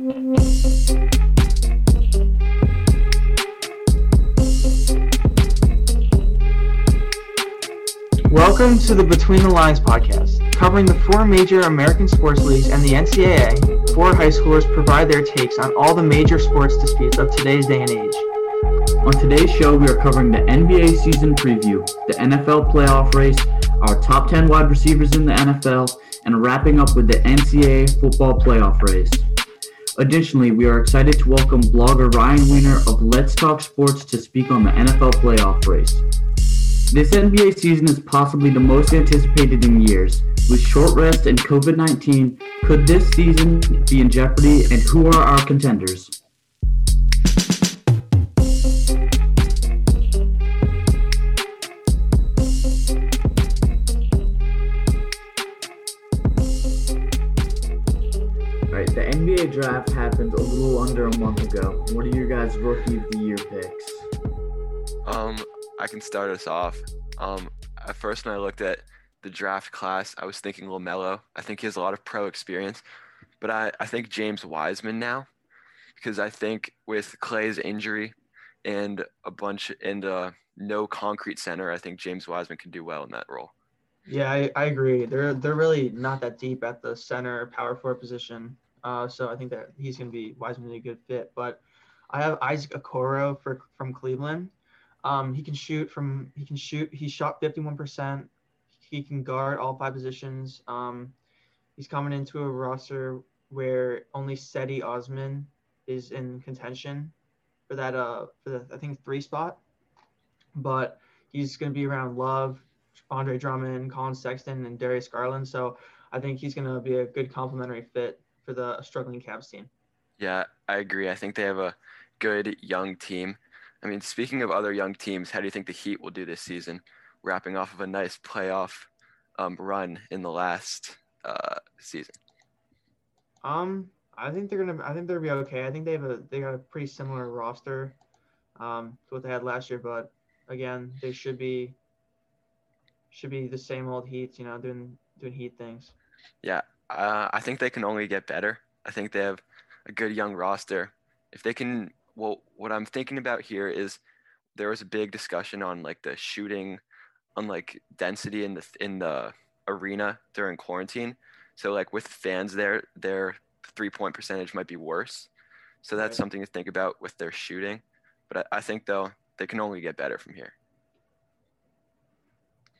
Welcome to the Between the Lines podcast, covering the four major American sports leagues and the NCAA. Four high schoolers provide their takes on all the major sports disputes of today's day and age. On today's show, we are covering the NBA season preview, the NFL playoff race, our top 10 wide receivers in the NFL, and wrapping up with the NCAA football playoff race. Additionally, we are excited to welcome blogger Ryan Weiner of Let's Talk Sports to speak on the NFL playoff race. This NBA season is possibly the most anticipated in years. With short rest and COVID 19, could this season be in jeopardy and who are our contenders? NBA draft happened a little under a month ago. What are your guys' rookie of the year picks? Um, I can start us off. Um, at first, when I looked at the draft class, I was thinking LaMelo. I think he has a lot of pro experience, but I, I think James Wiseman now, because I think with Klay's injury and a bunch and uh, no concrete center, I think James Wiseman can do well in that role. Yeah, I, I agree. They're they're really not that deep at the center power forward position. Uh, so I think that he's going to be Wiseman a good fit. But I have Isaac Okoro for from Cleveland. Um, he can shoot from he can shoot. He shot 51%. He can guard all five positions. Um, he's coming into a roster where only Cedi Osman is in contention for that uh for the I think three spot. But he's going to be around Love, Andre Drummond, Collin Sexton, and Darius Garland. So I think he's going to be a good complementary fit for the struggling Cavs team. Yeah, I agree. I think they have a good young team. I mean, speaking of other young teams, how do you think the Heat will do this season, wrapping off of a nice playoff um, run in the last uh, season? Um, I think they're gonna. I think they'll be okay. I think they have a they got a pretty similar roster, um, to what they had last year. But again, they should be should be the same old Heats. You know, doing doing Heat things. Yeah, uh, I think they can only get better. I think they have a good young roster. If they can, well, what I'm thinking about here is there was a big discussion on like the shooting, on like density in the in the arena during quarantine. So like with fans there, their three point percentage might be worse. So that's Right. something to think about with their shooting. But I, I think though they can only get better from here.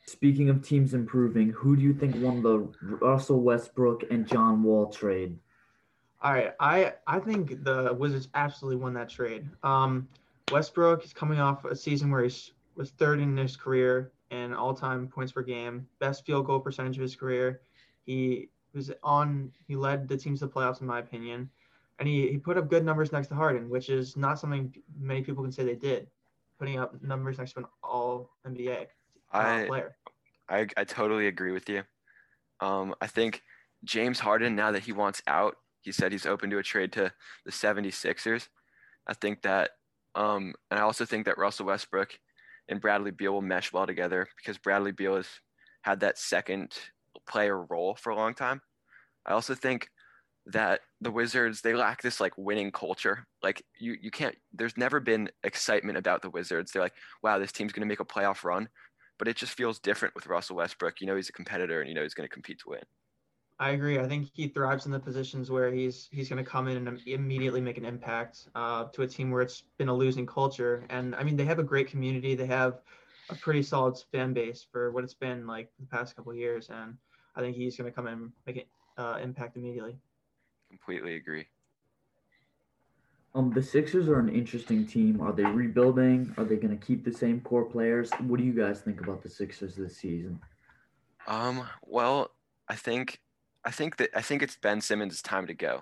Speaking of teams improving, who do you think won the Russell Westbrook and John Wall trade? All right, I I think the Wizards absolutely won that trade. Um, Westbrook is coming off a season where he was third in his career in all-time points per game, best field goal percentage of his career. He was on. He led the team to the playoffs in my opinion, and he he put up good numbers next to Harden, which is not something many people can say they did, putting up numbers next to an All NBA I player. I, I totally agree with you. Um, I think James Harden, now that he wants out, he said he's open to a trade to the 76ers. I think that, um, and I also think that Russell Westbrook and Bradley Beal will mesh well together because Bradley Beal has had that second player role for a long time. I also think that the Wizards they lack this like winning culture. Like you you can't there's never been excitement about the Wizards. They're like, wow, this team's gonna make a playoff run. But it just feels different with Russell Westbrook. You know he's a competitor and you know he's gonna compete to win. I agree. I think he thrives in the positions where he's he's going to come in and immediately make an impact uh, to a team where it's been a losing culture. And I mean, they have a great community. They have a pretty solid fan base for what it's been like the past couple of years. And I think he's going to come in and make an uh, impact immediately. Completely agree. Um, the Sixers are an interesting team. Are they rebuilding? Are they going to keep the same core players? What do you guys think about the Sixers this season? Um, well, I think I think that I think it's Ben Simmons' time to go.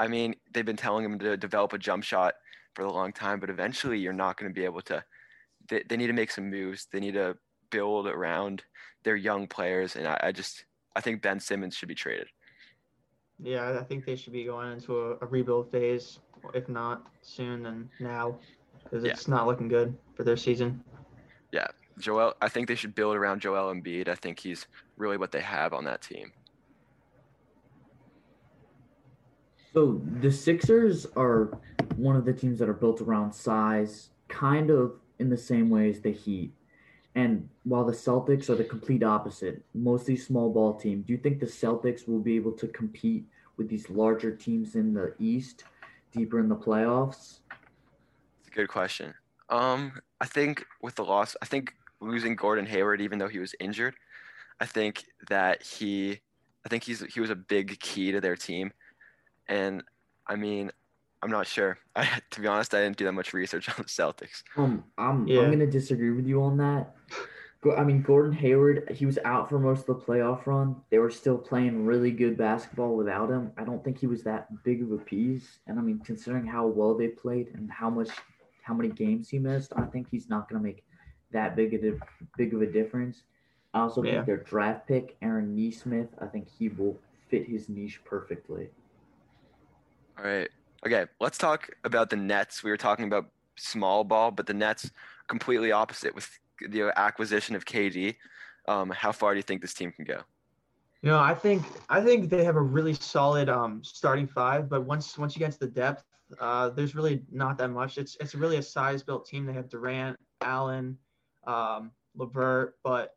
I mean, they've been telling him to develop a jump shot for a long time, but eventually you're not going to be able to. They, they need to make some moves. They need to build around their young players, and I, I just I think Ben Simmons should be traded. Yeah, I think they should be going into a, a rebuild phase, if not soon, then now, because Yeah. it's not looking good for their season. Yeah, Joel, I think they should build around Joel Embiid. I think he's really what they have on that team. So the Sixers are one of the teams that are built around size, kind of in the same way as the Heat. And while the Celtics are the complete opposite, mostly small ball team, do you think the Celtics will be able to compete with these larger teams in the East deeper in the playoffs? It's a good question. Um, I think with the loss, I think losing Gordon Hayward, even though he was injured, I think that he, I think he's he was a big key to their team, and I mean, I'm not sure. I, to be honest, I didn't do that much research on the Celtics. Um, I'm Yeah. I'm gonna disagree with you on that. I mean, Gordon Hayward, he was out for most of the playoff run. They were still playing really good basketball without him. I don't think he was that big of a piece. And I mean, considering how well they played and how much, how many games he missed, I think he's not gonna make that big of a big of a difference. I also Yeah. think their draft pick, Aaron Nesmith, I think he will fit his niche perfectly. All right. Okay, let's talk about the Nets. We were talking about small ball, but the Nets completely opposite with the acquisition of KD. Um, how far do you think this team can go? You know, I think I think they have a really solid um, starting five, but once once you get to the depth, uh, there's really not that much. It's it's really a size built team. They have Durant, Allen, um, Levert, but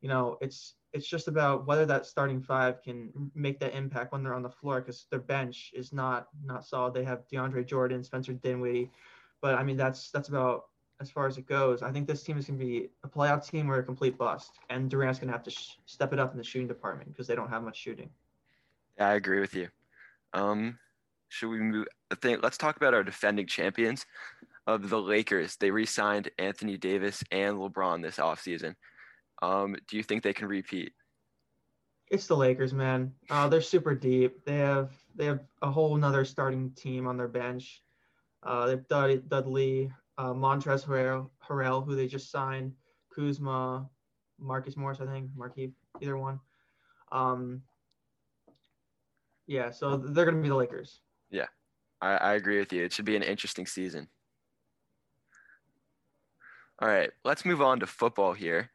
you know, it's it's just about whether that starting five can make that impact when they're on the floor because their bench is not not solid. They have DeAndre Jordan, Spencer Dinwiddie, but I mean that's that's about as far as it goes. I think this team is going to be a playoff team or a complete bust, and Durant's going to have to sh- step it up in the shooting department because they don't have much shooting. Yeah, I agree with you. Um, should we move? I think let's talk about our defending champions of the Lakers. They re-signed Anthony Davis and LeBron this offseason. Um, do you think they can repeat? It's the Lakers, man. Uh, they're super deep. They have they have a whole another starting team on their bench. Uh, they've Dud- Dudley, uh, Montrezl Harrell, who they just signed, Kuzma, Marcus Morris, I think, Marquise, either one. Um, yeah, so they're gonna be the Lakers. I, I agree with you. It should be an interesting season. All right, let's move on to football here.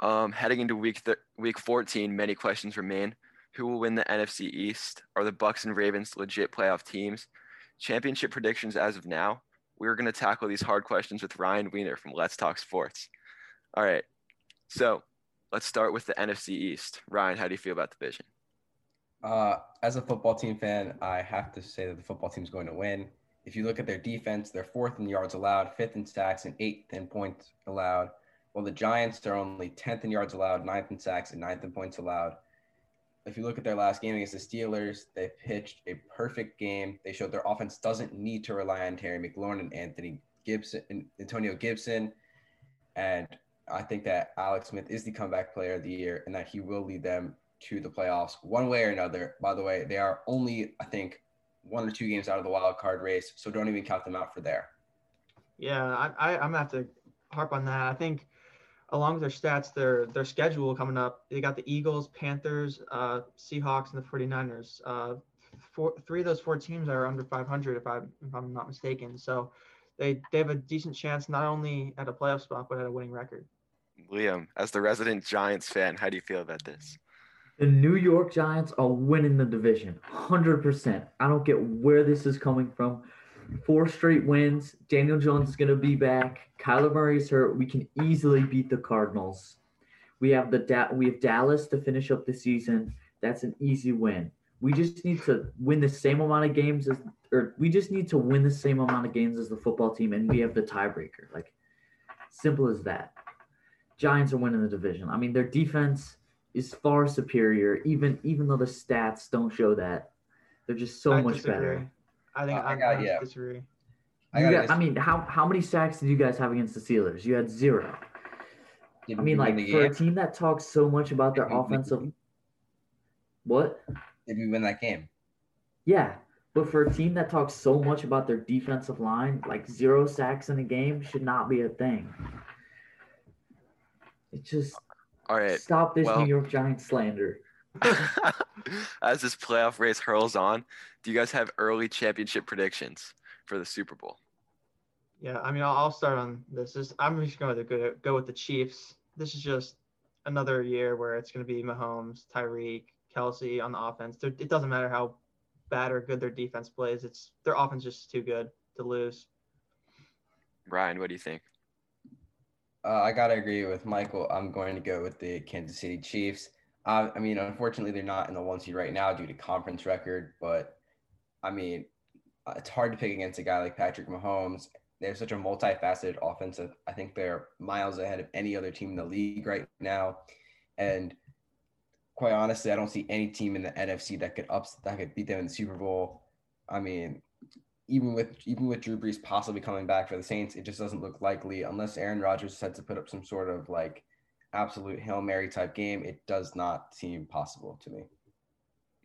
Um, heading into week th- week 14, many questions remain. Who will win the NFC East? Are the Bucs and Ravens legit playoff teams? Championship predictions as of now. We're going to tackle these hard questions with Ryan Weiner from Let's Talk Sports. All right, so let's start with the NFC East. Ryan, how do you feel about the division? Uh, as a football team fan, I have to say that the football team is going to win. If you look at their defense, they're fourth in yards allowed, fifth in sacks, and eighth in points allowed. While the Giants are only 10th in yards allowed, ninth in sacks, and ninth in points allowed. If you look at their last game against the Steelers, they pitched a perfect game. They showed their offense doesn't need to rely on Terry McLaurin and Anthony Gibson and Antonio Gibson. And I think that Alex Smith is the comeback player of the year and that he will lead them to the playoffs one way or another. By the way, they are only, I think, one or two games out of the wild card race, so don't even count them out for there. Yeah, I, I I'm gonna have to harp on that. I think along with their stats, their their schedule coming up, they got the Eagles, Panthers, uh, Seahawks, and the 49ers. Uh, four, three of those four teams are under 500, if I'm if I'm not mistaken. So they they have a decent chance not only at a playoff spot but at a winning record. Liam, as the resident Giants fan, how do you feel about this? The New York Giants are winning the division, hundred percent. I don't get where this is coming from. Four straight wins. Daniel Jones is gonna be back. Kyler Murray is hurt. We can easily beat the Cardinals. We have the da- we have Dallas to finish up the season. That's an easy win. We just need to win the same amount of games as, or we just need to win the same amount of games as the football team, and we have the tiebreaker. Like, simple as that. Giants are winning the division. I mean, their defense is far superior, even even though the stats don't show that. They're just so I much disagree. better. I think Uh, I I, got- I yeah. disagree. I gotta I mean, how how many sacks did you guys have against the Steelers? You had zero. Did I mean, like the for a team that talks so much about their Did we offensive, what? Did we win that game? Yeah, but for a team that talks so much about their defensive line, like zero sacks in a game should not be a thing. It just All right. stop this well- New York Giants slander. As this playoff race hurls on, do you guys have early championship predictions for the Super Bowl? Yeah, I mean, I'll, I'll start on this. this I'm just going to go, go with the Chiefs. This is just another year where it's going to be Mahomes, Tyreek, Kelce on the offense. They're, it doesn't matter how bad or good their defense plays. It's their offense just too good to lose. Ryan, what do you think? Uh, I gotta agree with Michael. I'm going to go with the Kansas City Chiefs. Uh, I mean, unfortunately, they're not in the one seed right now due to conference record. But I mean, uh, it's hard to pick against a guy like Patrick Mahomes. They're such a multifaceted offensive. I think they're miles ahead of any other team in the league right now. And quite honestly, I don't see any team in the NFC that could ups that could beat them in the Super Bowl. I mean, even with even with Drew Brees possibly coming back for the Saints, it just doesn't look likely unless Aaron Rodgers said to put up some sort of like absolute hail mary type game. It does not seem possible to me.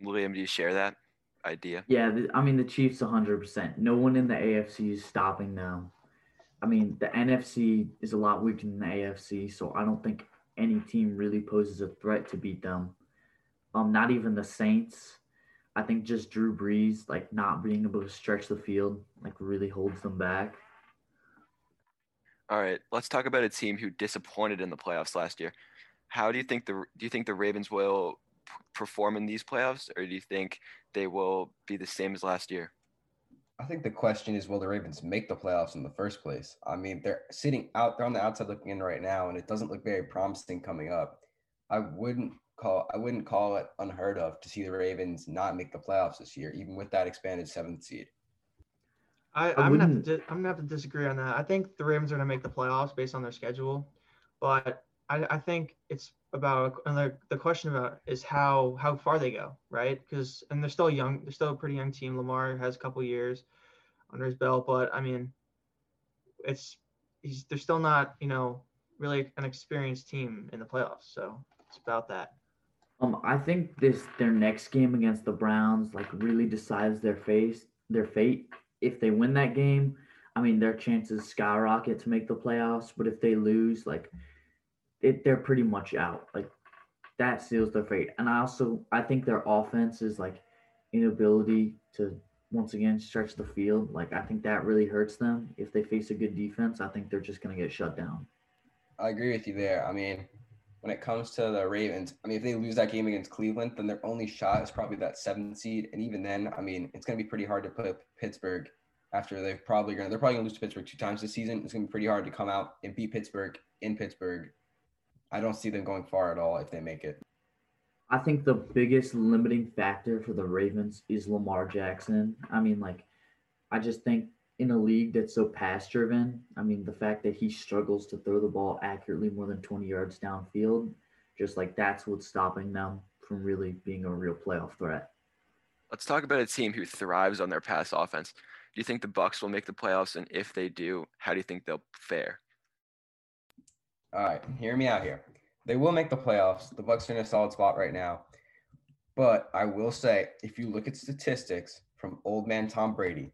William, do you share that idea? Yeah, I mean the Chiefs 100%. No one in the AFC is stopping them. I mean, the NFC is a lot weaker than the AFC, so I don't think any team really poses a threat to beat them. Um, not even the Saints. I think just Drew Brees, like not being able to stretch the field, like really holds them back. All right, let's talk about a team who disappointed in the playoffs last year. How do you think the do you think the Ravens will perform in these playoffs, or do you think they will be the same as last year? I think the question is, will the Ravens make the playoffs in the first place? I mean, they're sitting out, they're on the outside looking in right now, and it doesn't look very promising coming up. I wouldn't call, I wouldn't call it unheard of to see the Ravens not make the playoffs this year, even with that expanded seventh seed. I, I'm gonna, di- I'm gonna have to disagree on that. I think the Ravens are gonna make the playoffs based on their schedule, but I, I think it's about and the, the question about is how how far they go, right? Because and they're still young, they're still a pretty young team. Lamar has a couple years under his belt, but I mean, it's he's they're still not you know really an experienced team in the playoffs, so it's about that. Um, I think this their next game against the Browns like really decides their face their fate if they win that game, I mean, their chances skyrocket to make the playoffs. But if they lose, like, it, they're pretty much out. Like, that seals their fate. And I also, I think their offense is like inability to once again stretch the field. Like, I think that really hurts them. If they face a good defense, I think they're just going to get shut down. I agree with you there. I mean, when it comes to the Ravens, I mean, if they lose that game against Cleveland, then their only shot is probably that seventh seed. And even then, I mean, it's going to be pretty hard to put Pittsburgh after they've probably going to, they're probably going to lose to Pittsburgh two times this season. It's going to be pretty hard to come out and beat Pittsburgh in Pittsburgh. I don't see them going far at all if they make it. I think the biggest limiting factor for the Ravens is Lamar Jackson. I mean, like, I just think in a league that's so pass driven, I mean, the fact that he struggles to throw the ball accurately more than 20 yards downfield, just like that's what's stopping them from really being a real playoff threat. Let's talk about a team who thrives on their pass offense. Do you think the Bucs will make the playoffs? And if they do, how do you think they'll fare? All right, hear me out here. They will make the playoffs. The Bucs are in a solid spot right now. But I will say, if you look at statistics from old man Tom Brady,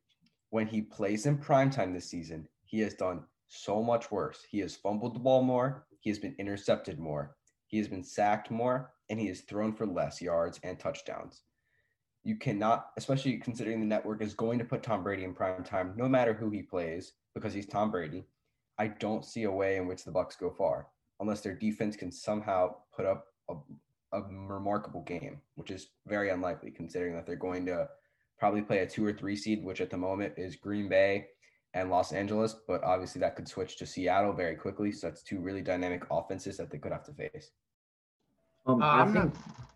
when he plays in primetime this season, he has done so much worse. He has fumbled the ball more, he has been intercepted more, he has been sacked more, and he has thrown for less yards and touchdowns. You cannot, especially considering the network is going to put Tom Brady in prime time, no matter who he plays, because he's Tom Brady. I don't see a way in which the Bucs go far unless their defense can somehow put up a, a remarkable game, which is very unlikely considering that they're going to probably play a two or three seed, which at the moment is Green Bay and Los Angeles. But obviously, that could switch to Seattle very quickly. So that's two really dynamic offenses that they could have to face. Um, uh, I think,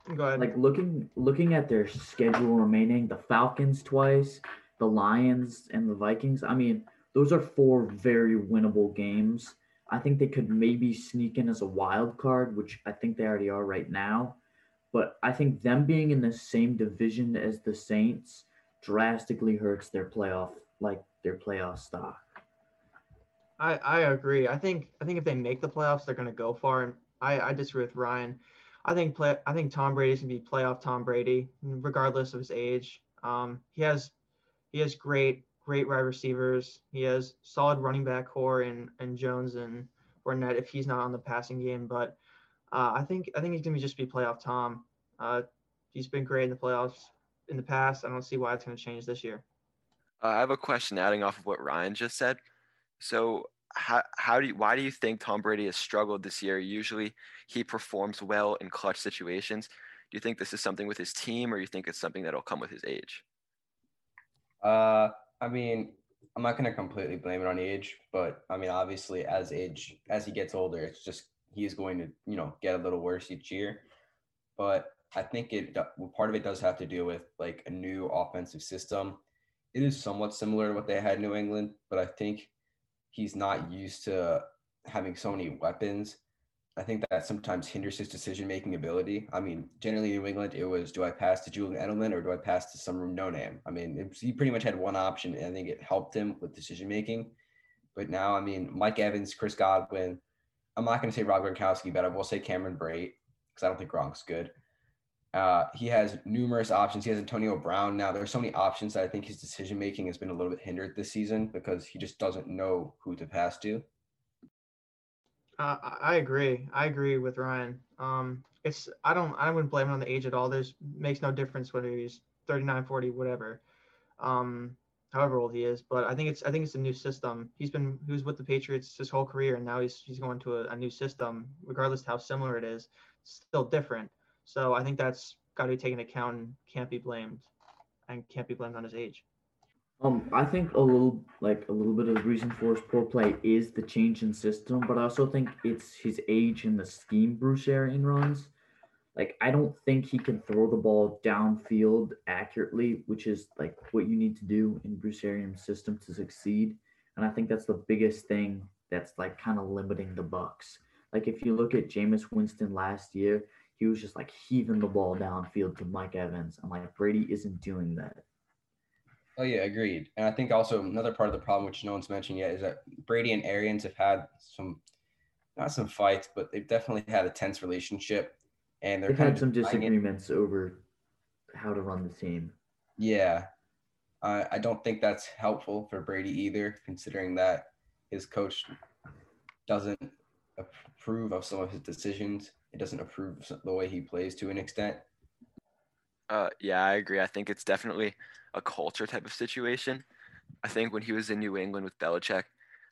not, go ahead. like looking looking at their schedule remaining, the Falcons twice, the Lions, and the Vikings. I mean, those are four very winnable games. I think they could maybe sneak in as a wild card, which I think they already are right now. But I think them being in the same division as the Saints drastically hurts their playoff like their playoff stock. I, I agree. I think I think if they make the playoffs, they're going to go far. And I, I disagree with Ryan. I think play I think Tom Brady's going to be playoff Tom Brady, regardless of his age. Um, he has he has great great wide receivers. He has solid running back core and and Jones and Fournette if he's not on the passing game. But uh, I think I think he's going to just be playoff Tom. Uh, he's been great in the playoffs in the past. I don't see why it's going to change this year. Uh, I have a question adding off of what Ryan just said. So, how, how do you, why do you think Tom Brady has struggled this year? Usually, he performs well in clutch situations. Do you think this is something with his team, or you think it's something that'll come with his age? Uh, I mean, I'm not gonna completely blame it on age, but I mean, obviously, as age as he gets older, it's just he is going to you know get a little worse each year. But I think it part of it does have to do with like a new offensive system. It is somewhat similar to what they had in New England, but I think he's not used to having so many weapons I think that sometimes hinders his decision making ability. I mean, generally in New England, it was do I pass to Julian Edelman or do I pass to some no name? I mean, he pretty much had one option, and I think it helped him with decision making. But now, I mean, Mike Evans, Chris Godwin. I'm not going to say Rob Gronkowski, but I will say Cameron Brate because I don't think Gronk's good. Uh, he has numerous options. He has Antonio Brown now. There are so many options that I think his decision making has been a little bit hindered this season because he just doesn't know who to pass to. Uh, I agree. I agree with Ryan. Um, it's I don't I wouldn't blame him on the age at all. There's makes no difference whether he's 39, 40, whatever. Um, however old he is. But I think it's I think it's a new system. He's been was with the Patriots his whole career, and now he's he's going to a, a new system. Regardless how similar it is, still different. So I think that's got to be taken into account and can't be blamed, and can't be blamed on his age. Um, I think a little like a little bit of reason for his poor play is the change in system, but I also think it's his age and the scheme Bruce Arian runs. Like I don't think he can throw the ball downfield accurately, which is like what you need to do in Bruce Arians' system to succeed. And I think that's the biggest thing that's like kind of limiting the Bucs. Like if you look at Jameis Winston last year, he was just like heaving the ball mm-hmm. downfield to Mike Evans, I'm like Brady isn't doing that. Oh yeah, agreed. And I think also another part of the problem, which no one's mentioned yet, is that Brady and Arians have had some, not some fights, but they've definitely had a tense relationship, and they're they've had some disagreements it. over how to run the team. Yeah, I I don't think that's helpful for Brady either, considering that his coach doesn't approve of some of his decisions. It doesn't approve the way he plays to an extent. Uh, yeah, I agree. I think it's definitely a culture type of situation. I think when he was in New England with Belichick,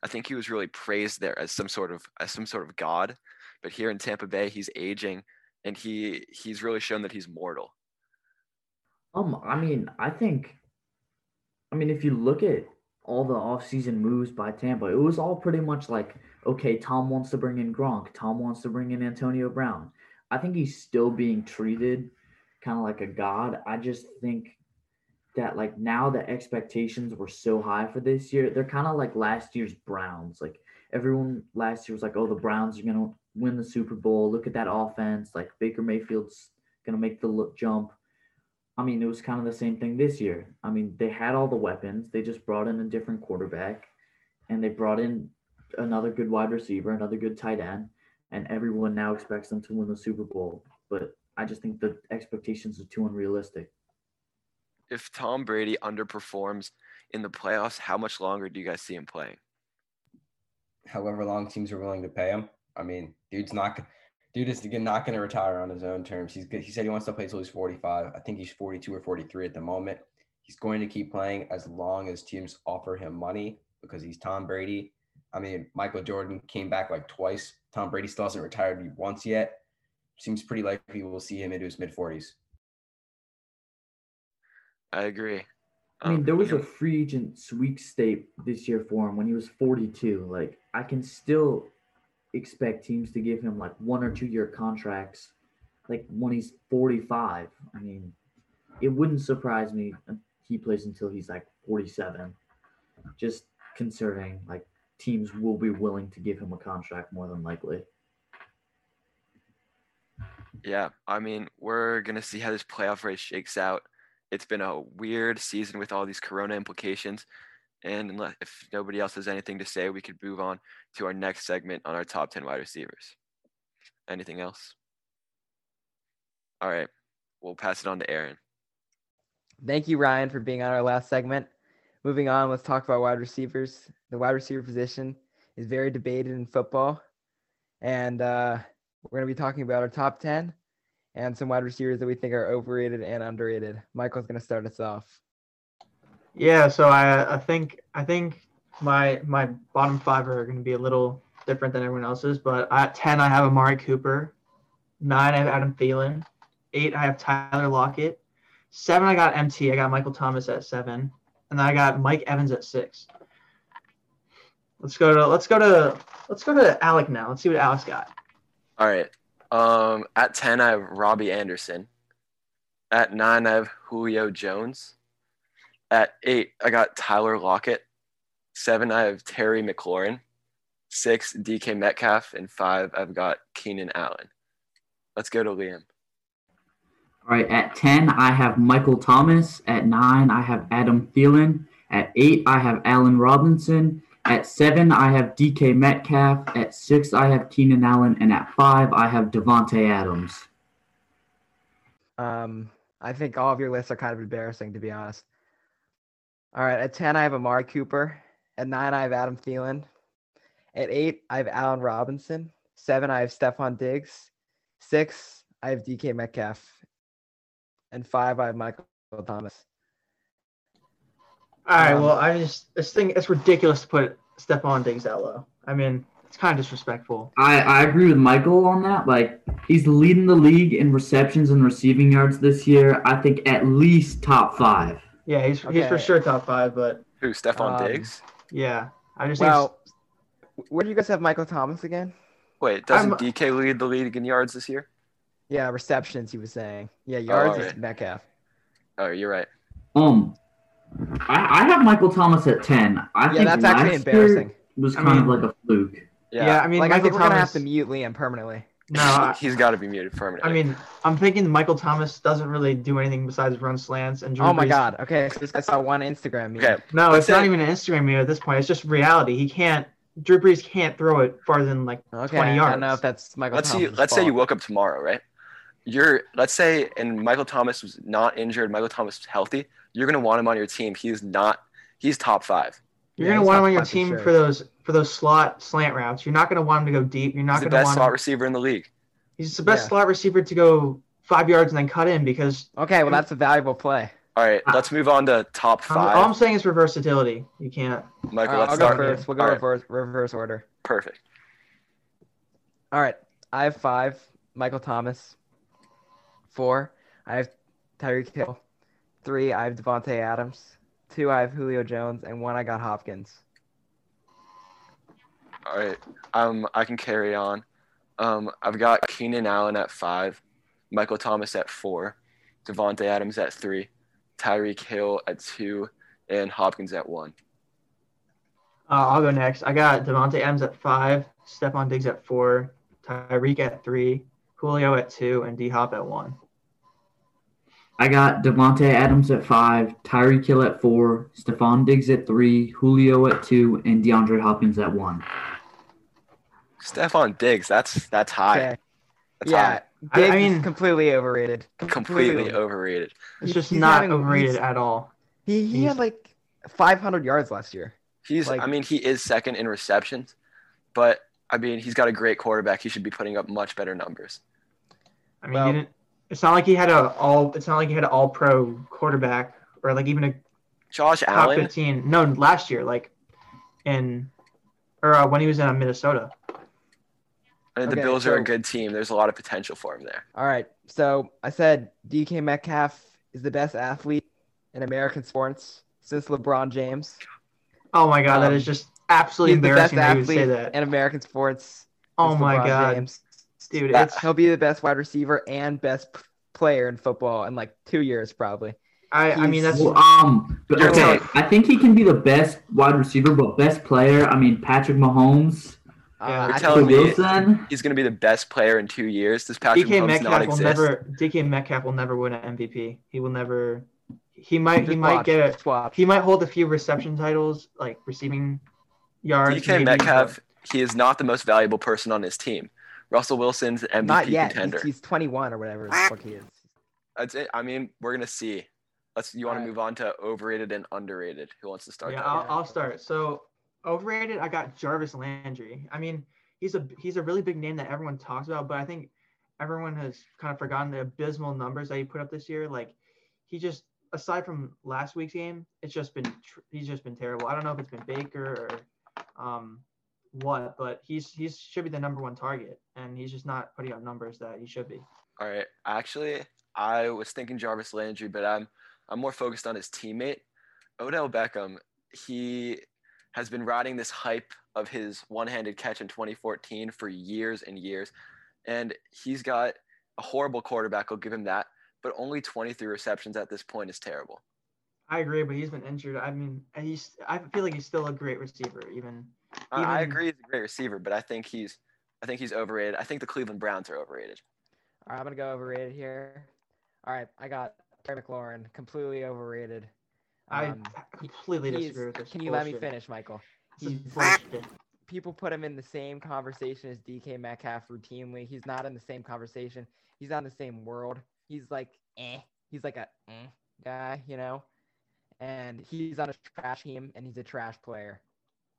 I think he was really praised there as some sort of as some sort of god. But here in Tampa Bay, he's aging, and he he's really shown that he's mortal. Um, I mean, I think, I mean, if you look at all the offseason moves by Tampa, it was all pretty much like, okay, Tom wants to bring in Gronk, Tom wants to bring in Antonio Brown. I think he's still being treated kind of like a god. I just think that like now the expectations were so high for this year. They're kind of like last year's Browns. Like everyone last year was like, oh, the Browns are gonna win the Super Bowl. Look at that offense. Like Baker Mayfield's gonna make the look jump. I mean, it was kind of the same thing this year. I mean, they had all the weapons. They just brought in a different quarterback, and they brought in another good wide receiver, another good tight end, and everyone now expects them to win the Super Bowl. But I just think the expectations are too unrealistic. If Tom Brady underperforms in the playoffs, how much longer do you guys see him playing? However long teams are willing to pay him. I mean, dude's not dude is not going to retire on his own terms. He's he said he wants to play till he's 45. I think he's 42 or 43 at the moment. He's going to keep playing as long as teams offer him money because he's Tom Brady. I mean, Michael Jordan came back like twice. Tom Brady still hasn't retired once yet seems pretty likely we'll see him into his mid 40s. I agree. I mean, um, there was a free agent sweepstake this year for him when he was 42. Like, I can still expect teams to give him like one or two year contracts, like when he's 45. I mean, it wouldn't surprise me he plays until he's like 47. Just considering like teams will be willing to give him a contract more than likely. Yeah, I mean, we're gonna see how this playoff race shakes out. It's been a weird season with all these corona implications. And unless, if nobody else has anything to say, we could move on to our next segment on our top 10 wide receivers. Anything else? All right, we'll pass it on to Aaron. Thank you, Ryan, for being on our last segment. Moving on, let's talk about wide receivers. The wide receiver position is very debated in football. And uh, we're going to be talking about our top 10 and some wide receivers that we think are overrated and underrated. Michael's going to start us off. Yeah, so I I think I think my my bottom five are going to be a little different than everyone else's, but at 10 I have Amari Cooper, 9 I have Adam Thielen, 8 I have Tyler Lockett, 7 I got MT, I got Michael Thomas at 7. And I got Mike Evans at six. Let's go to let's go to let's go to Alec now. Let's see what Alex got. All right. Um, at ten, I have Robbie Anderson. At nine, I have Julio Jones. At eight, I got Tyler Lockett. Seven, I have Terry McLaurin. Six, DK Metcalf, and five, I've got Keenan Allen. Let's go to Liam. All right, at 10, I have Michael Thomas. At 9, I have Adam Thielen. At 8, I have Allen Robinson. At 7, I have DK Metcalf. At 6, I have Keenan Allen. And at 5, I have Davante Adams. Um, I think all of your lists are kind of embarrassing, to be honest. All right, at 10, I have Amari Cooper. At 9, I have Adam Thielen. At 8, I have Allen Robinson. 7, I have Stefon Diggs. 6, I have DK Metcalf. And 5, I have Michael Thomas. All right. Um, well, I just this thing it's ridiculous to put Stefon Diggs that low. I mean, it's kind of disrespectful. I, I agree with Michael on that. Like, he's leading the league in receptions and receiving yards this year. I think at least top five. Yeah, he's he's for sure top five, but Who? Stefon Um, Diggs? yeah, I just Well, where do you guys have Michael Thomas again? Wait, doesn't I'm- DK lead the league in yards this year? Yeah, receptions, he was saying. Yeah, yards is alright. Metcalf. Oh, you're right. Um, I, I have Michael Thomas at 10. I Yeah, think that's actually last year embarrassing. was I kind of like a fluke. yeah. Yeah. I mean, like, I Michael think we're going to have to mute Liam permanently. no, I, he's got to be muted permanently. I mean, I'm thinking Michael Thomas doesn't really do anything besides run slants and. Drew Oh my Brees- God. Okay, so this guy saw one Instagram meme. okay. No, Let's it's not even an Instagram meme at this point. It's just reality. He can't. Drew Brees can't throw it farther than like Okay, 20 I don't know if that's Michael let's see. Thomas' Let's say you woke up tomorrow, right? You're let's say, and Michael Thomas was not injured. Michael Thomas was healthy. You're gonna want him on your team. He's not. He's top five. You're Yeah, gonna want him on your five for team sure. for those for those slot slant routes. You're not gonna want him to go deep. You're not He's gonna want the best want slot him. receiver in the league. He's the best Yeah. slot receiver to go five yards and then cut in because Okay, well, that's a valuable play. All right, Ah. let's move on to top I'm- all I'm saying is for versatility. You can't. Michael, All right, let's I'll go start. first. We'll go All right, reverse, reverse order. Perfect. All right, I have five. Michael Thomas. Four, I have Tyreek Hill. Three, I have Davante Adams. Two, I have Julio Jones, and one, I got Hopkins. All right. Um, I can carry on. Um, I've got Keenan Allen at five, Michael Thomas at four, Davante Adams at three, Tyreek Hill at two, and Hopkins at one. Uh, I'll go next. I got Davante Adams at five, Stefon Diggs at four, Tyreek at three, Julio at two, and D Hop at one. I got Davante Adams at five, Tyreek Hill at four, Stefon Diggs at three, Julio at two, and DeAndre Hopkins at one. Stefon Diggs, that's that's high. Okay. That's Yeah, I- I Diggs mean- is completely overrated. high. Completely overrated. It's just He's not having- overrated at all. He he He's- had like 500 yards last year. He's Like- I mean, he is second in receptions, but I mean, he's got a great quarterback. He should be putting up much better numbers. I mean, Well- he didn't, it's not like he had a all. It's not like he had an all pro quarterback or like even a Josh top Allen, 15. No, last year, like in or uh, when he was in Minnesota. and the Okay, Bills are a good team. There's a lot of potential for him there. All right, so I said DK Metcalf is the best athlete in American sports since LeBron James. Oh my god, that Um, is just absolutely He's the best embarrassing that you would say that. in American sports. Oh my LeBron god, James. Dude, That- it's He'll be the best wide receiver and best p- player in football in like two years, probably. I. I mean, that's Well, um, but okay, I think he can be the best wide receiver, but best player. I mean, Patrick Mahomes, Uh, Yeah. You're telling Russell me- Wilson. He's going to be the best player in two years. Does Patrick DK Mahomes not Metcalf will exist? never. DK Metcalf will never win an MVP. He will never. He might. He just might watch, get. A, just he might hold a few reception titles, like receiving yards. DK maybe, Metcalf, he is not the most valuable person on his team. Russell Wilson's MVP Not yet. contender. He's, he's 21 or whatever the fuck he is. That's it. I mean, we're gonna see. Let's. You want to move on to overrated and underrated? Who wants to start? Yeah. I'll, I'll start. So overrated, I got Jarvis Landry. I mean, he's a he's a really big name that everyone talks about, but I think everyone has kind of forgotten the abysmal numbers that he put up this year. Like, he just aside from last week's game, it's just been he's just been terrible. I don't know if it's been Baker or um what, but he's he's should be the number one target, and he's just not putting up numbers that he should be. All right. Actually, I was thinking Jarvis Landry, but I'm I'm more focused on his teammate. Odell Beckham, he has been riding this hype of his one-handed catch in 2014 for years and years, and he's got a horrible quarterback. I'll give him that, but only 23 receptions at this point is terrible. I agree, but he's been injured. I mean, he's. I feel like he's still a great receiver, even. I- I agree he's a great receiver, but I think he's I think he's overrated. I think the Cleveland Browns are overrated. All right, I'm gonna go overrated here. All right, I got Terry McLaurin, completely overrated. I Um, completely disagree with this. Can you let me finish, Michael? He's people put him in the same conversation as DK Metcalf routinely. He's not in the same conversation. He's not in the same world. He's like, eh. He's like a eh guy, you know. And he's on a trash team, and he's a trash player.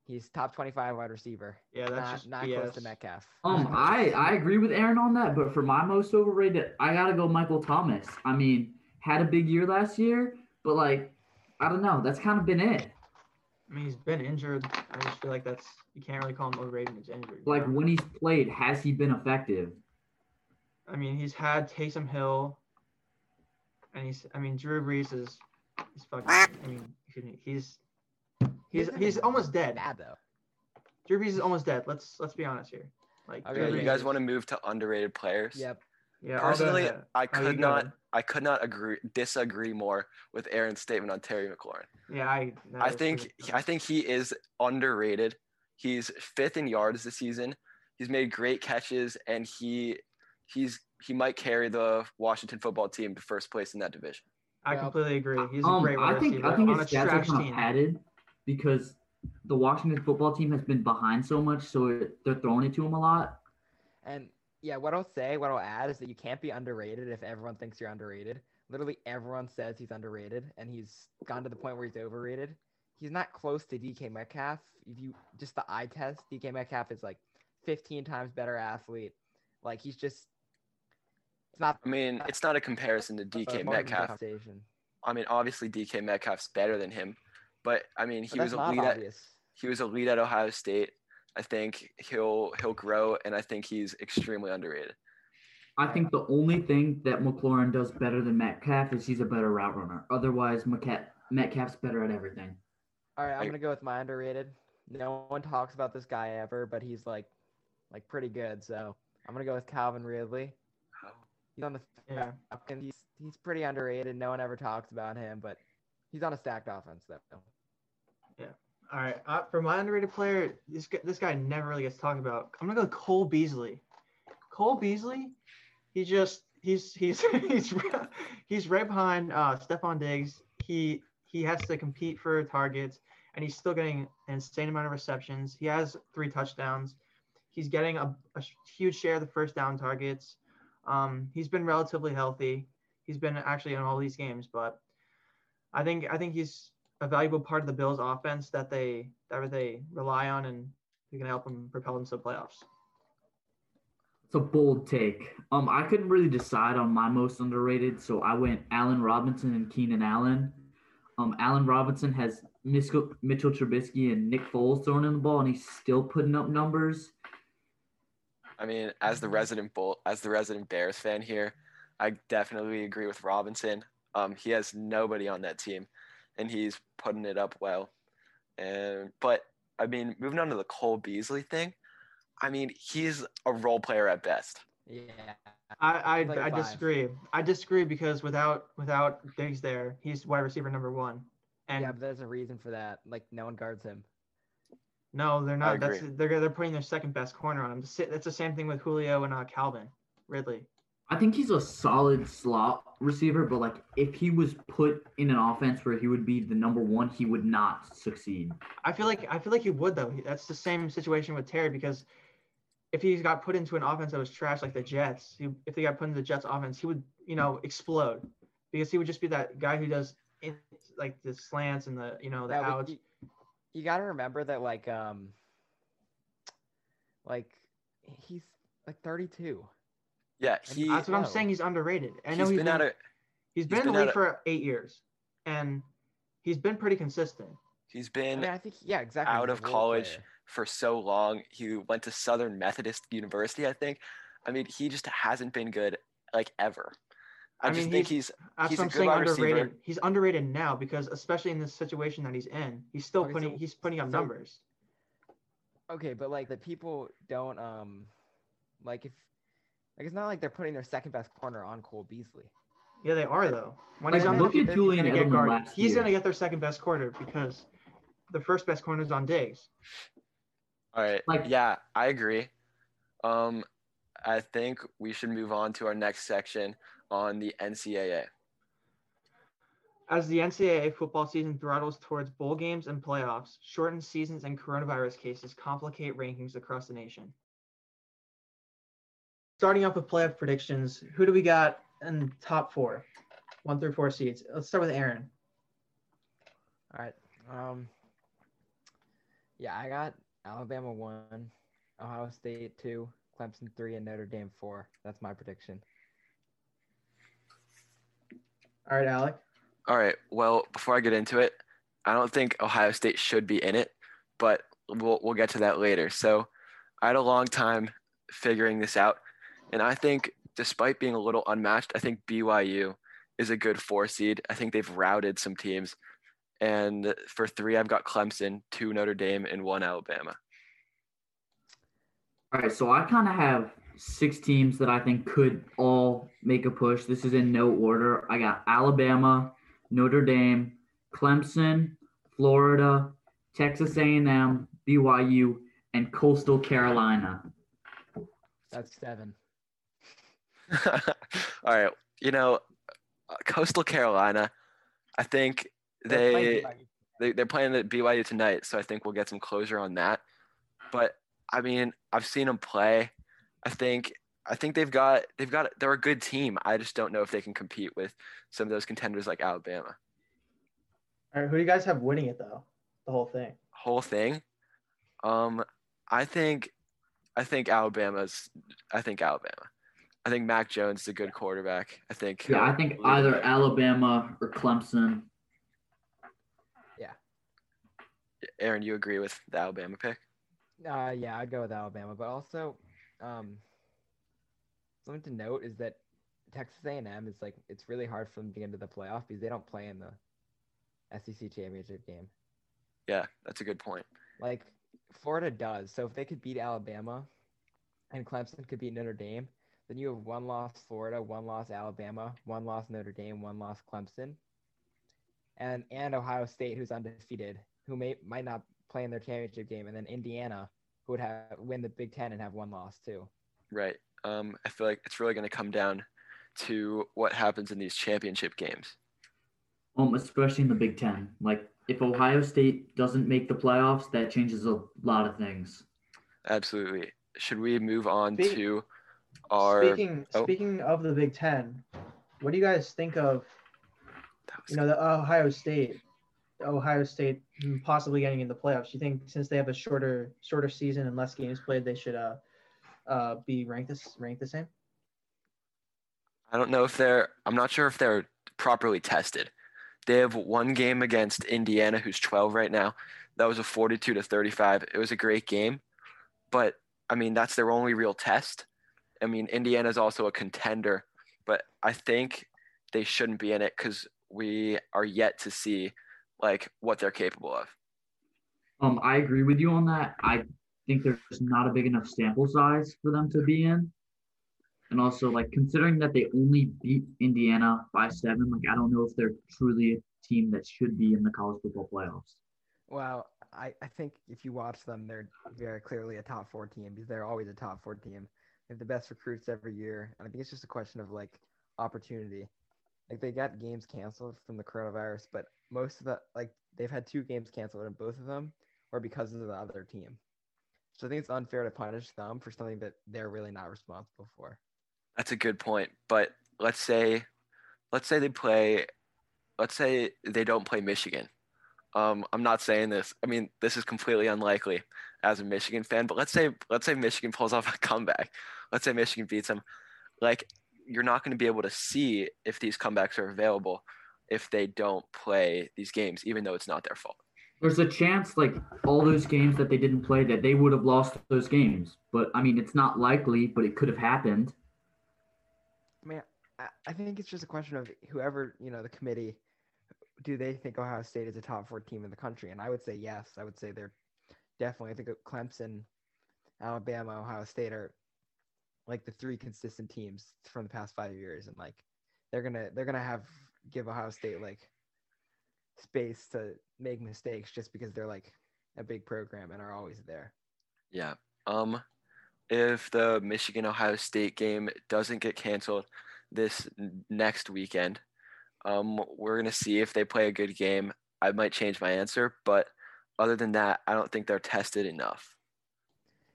He's top twenty-five wide receiver. Yeah, that's not just not BS. close to Metcalf. Um, I I agree with Aaron on that, but for my most overrated, I gotta go Michael Thomas. I mean, had a big year last year, but like, I don't know. That's kind of been it. I mean, he's been injured. I just feel like that's you can't really call him overrated when he's injured. Like know? when he's played, has he been effective? I mean, he's had Taysom Hill, and he's. I mean, Drew Brees is. He's fucking. I mean, excuse me. He's. He's hasn't almost dead. Bad though. Drew Brees is almost dead. Let's let's be honest here. Like, Okay, you guys want to move to underrated players? Yep. Yeah. Personally. I Oh, could not ahead. I could not agree disagree more with Aaron's statement on Terry McLaurin. Yeah, I. I think. I think he is underrated. He's fifth in yards this season. He's made great catches, and he he's he might carry the Washington football team to first place in that division. I Well, completely agree. He's a Um, great wide I think receiver I think on a his stats are kind team. of padded because the Washington football team has been behind so much, so it, they're throwing it to him a lot. And yeah, what I'll say, what I'll add is that you can't be underrated if everyone thinks you're underrated. Literally everyone says he's underrated, and he's gone to the point where he's overrated. He's not close to DK Metcalf. If you just the eye test, DK Metcalf is like 15 times better athlete. Like he's just, it's not. I mean, it's not a comparison to DK part Metcalf. conversation. I mean, obviously DK Metcalf's better than him, but I mean, But he was a lead. elite at he was elite at Ohio State. I think he'll he'll grow, and I think he's extremely underrated. I think the only thing that McLaurin does better than Metcalf is he's a better route runner. Otherwise, Metcalf, Metcalf's better at everything. All right, I'm gonna go with my underrated. No one talks about this guy ever, but he's like, like pretty good. So I'm gonna go with Calvin Ridley. He's on the Yeah. He's he's pretty underrated. No one ever talks about him, but he's on a stacked offense though. All right. Uh, for my underrated player, this guy, this guy never really gets talked about. I'm gonna go Cole Beasley. Cole Beasley, he just he's he's he's he's right behind uh, Stefon Diggs. He he has to compete for targets, and he's still getting an insane amount of receptions. He has three touchdowns. He's getting a, a huge share of the first down targets. Um, he's been relatively healthy. He's been actually in all these games, but I think I think he's a valuable part of the Bills' offense that they that they rely on, and they're gonna help them propel them to the playoffs. It's a bold take. Um, I couldn't really decide on my most underrated, so I went Allen Robinson and Keenan Allen. Um, Allen Robinson has Mitchell, Mitchell Trubisky and Nick Foles throwing in the ball, and he's still putting up numbers. I mean, as the resident bull, as the resident Bears fan here, I definitely agree with Robinson. Um, he has nobody on that team, and he's putting it up well. And but I mean, moving on to the Cole Beasley thing, I mean, he's a role player at best. Yeah. I I, Like a I disagree. I disagree because without without Diggs there, he's wide receiver number one. And yeah, but there's a reason for that. Like no one guards him. no, they're not. That's they're they're putting their second best corner on him. The That's the same thing with Julio and uh, Calvin Ridley. I think he's a solid slot receiver, but like if he was put in an offense where he would be the number one, he would not succeed. I feel like I feel like he would though. That's the same situation with Terry because if he got put into an offense that was trash like the Jets, he, if they got put into the Jets offense, he would you know explode because he would just be that guy who does in, like the slants and the you know the Yeah, but outs. you, you got to remember that like um like he's like 32. Yeah, he That's what I'm saying. He's underrated. I know he's he's been at a he's been been in the league a- for eight years, and he's been pretty consistent. he's I been mean, I think yeah, exactly. out of college player. for so long. He went to Southern Methodist University, I think. I mean, he just hasn't been good like ever. I, I just mean, think he's- he's That's He's what a I'm good saying. wide receiver. Underrated. He's underrated now because, especially in this situation that he's in, he's still Okay, putting so- he's putting up so- numbers. Okay, but like the people don't um like if like it's not like they're putting their second best corner on Cole Beasley. Yeah, they are though. When Like, he's on look at Julian he's gonna get Edelman guarded. last He's year. gonna get their second best corner because the first best corner is on Diggs. all right. Like- yeah, I agree. Um, I think we should move on to our next section on the NCAA. As the NCAA football season throttles towards bowl games and playoffs, shortened seasons and coronavirus cases complicate rankings across the nation. Starting off with playoff predictions, who do we got in top four? One through four seeds. Let's start with Aaron. All right. Um Yeah, I got Alabama 1, Ohio State 2, Clemson 3 and Notre Dame 4. That's my prediction. All right, Alec. All right. Well, before I get into it, I don't think Ohio State should be in it, but we'll we'll get to that later. So, I had a long time figuring this out, and I think despite being a little unmatched, I think BYU is a good four seed. I think they've routed some teams, and for three, I've got Clemson, two Notre Dame, and one Alabama. All right, so I kind of have six teams that I think could all make a push. This is in no order. I got Alabama, Notre Dame, Clemson, Florida, Texas A&M, BYU, and Coastal Carolina. That's 7. All right. You know, Coastal Carolina, I think they. They, they're playing at BYU tonight, so I think we'll get some closure on that. But I mean, I've seen them play. I think I think they've got they've got they're a good team. I just don't know if they can compete with some of those contenders like Alabama. All right, who do you guys have winning it though? The whole thing. Whole thing. Um, I think I think Alabama's I think Alabama. I think Mac Jones is a good quarterback. I think Yeah, I think either. Alabama or Clemson. Yeah. Aaron, you agree with the Alabama pick? Uh, yeah, I'd go with Alabama, but also, um, something to note is that Texas A&M is like it's really hard for them to get into the playoff because they don't play in the SEC championship game. Yeah, that's a good point. Like Florida does. So if they could beat Alabama, and Clemson could beat Notre Dame, then you have one loss Florida, one loss Alabama, one loss Notre Dame, one loss Clemson, and and Ohio State, who's undefeated, who may might not play in their championship game, and then Indiana, who would have win the Big Ten and have one loss too. Right. Um, I feel like it's really going to come down to what happens in these championship games. Um, especially in the Big Ten. Like if Ohio State doesn't make the playoffs, that changes a lot of things. Absolutely. Should we move on Speak- to our? Speaking oh. speaking of the Big Ten, what do you guys think of you know the Ohio State, Ohio State possibly getting in the playoffs? You think since they have a shorter shorter season and less games played, they should uh uh be ranked this ranked the same? I don't know if they're. I'm not sure if they're properly tested. They have one game against Indiana, who's 12 right now. That was a 42 to 35. It was a great game, but I mean that's their only real test. I mean Indiana's also a contender, but I think they shouldn't be in it because we are yet to see like what they're capable of. Um, I agree with you on that. I think there's not a big enough sample size for them to be in. And also, like considering that they only beat Indiana by seven, like I don't know if they're truly a team that should be in the college football playoffs. Well, I, I think if you watch them, they're very clearly a top four team because they're always a top four team. Have the best recruits every year. And I think it's just a question of like opportunity. Like they got games canceled from the coronavirus, but most of the like they've had two games canceled and both of them were because of the other team. So I think it's unfair to punish them for something that they're really not responsible for. That's a good point. But let's say, let's say they play, let's say they don't play Michigan. Um, I'm not saying this. I mean, this is completely unlikely as a Michigan fan. But let's say, let's say Michigan pulls off a comeback. Let's say Michigan beats them. Like, you're not going to be able to see if these comebacks are available if they don't play these games, even though it's not their fault. There's a chance, like all those games that they didn't play, that they would have lost those games. But I mean, it's not likely, but it could have happened. I mean, I- I think it's just a question of whoever you know the committee. Do they think Ohio State is a top four team in the country? And I would say yes. I would say they're definitely. I think Clemson, Alabama, Ohio State are like the three consistent teams from the past five years, and like they're gonna they're gonna have give Ohio State like space to make mistakes just because they're like a big program and are always there. Yeah. Um, if the Michigan Ohio State game doesn't get canceled this next weekend, um, we're gonna see if they play a good game. I might change my answer, but other than that, I don't think they're tested enough.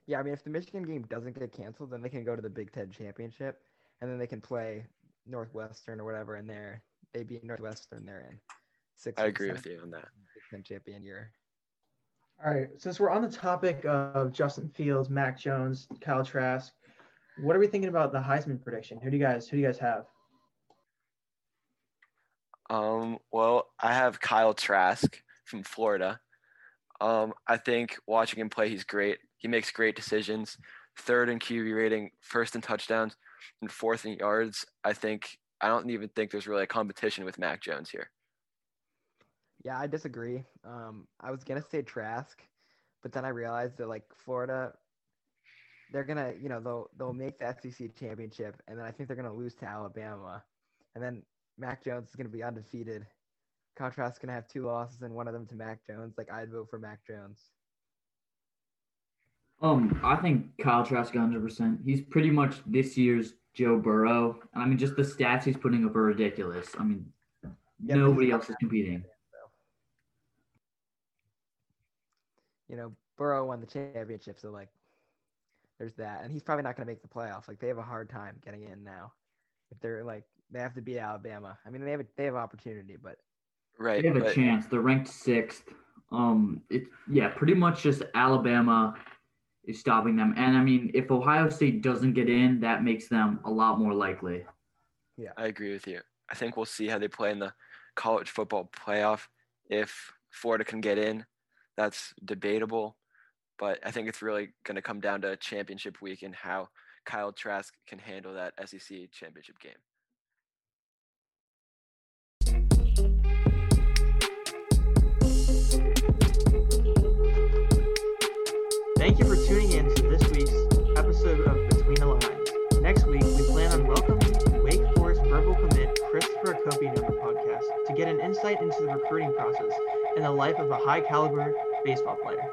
Yeah, I mean, if the Michigan game doesn't get canceled, then they can go to the Big Ten championship, and then they can play Northwestern or whatever, and they're they beat Northwestern. They're in six. I agree with you on that. Big Ten champion year. All right, since we're on the topic of Justin Fields, Mac Jones, Kyle Trask, what are we thinking about the Heisman prediction? Who do you guys who do you guys have? Um, well, I have Kyle Trask from Florida. Um, I think watching him play, he's great. He makes great decisions. Third in QB rating, first in touchdowns, and fourth in yards. I think I don't even think there's really a competition with Mac Jones here. Yeah, I disagree. Um, I was gonna say Trask, but then I realized that like Florida, they're gonna, you know, they'll they'll make the SEC championship, and then I think they're gonna lose to Alabama, and then Mac Jones is gonna be undefeated. Kyle Trask's gonna have two losses and one of them to Mac Jones. Like I'd vote for Mac Jones. Um, I think Kyle Trask 100%. He's pretty much this year's Joe Burrow. I mean, just the stats he's putting up are ridiculous. I mean, Yeah, nobody else is competing. You know, Burrow won the championship, so like, there's that, and he's probably not gonna make the playoffs. Like they have a hard time getting in now. If they're like, they have to beat Alabama. I mean, they have a, they have opportunity, but Right. They have a chance. They're ranked sixth. Um, it's yeah, pretty much just Alabama is stopping them. And I mean, if Ohio State doesn't get in, that makes them a lot more likely. Yeah, I agree with you. I think we'll see how they play in the college football playoff. If Florida can get in, that's debatable. But I think it's really going to come down to championship week and how Kyle Trask can handle that SEC championship game. Episode of Between the Lines. Next week, we plan on welcoming Wake Forest verbal commit Christopher Copian on the podcast to get an insight into the recruiting process and the life of a high caliber baseball player.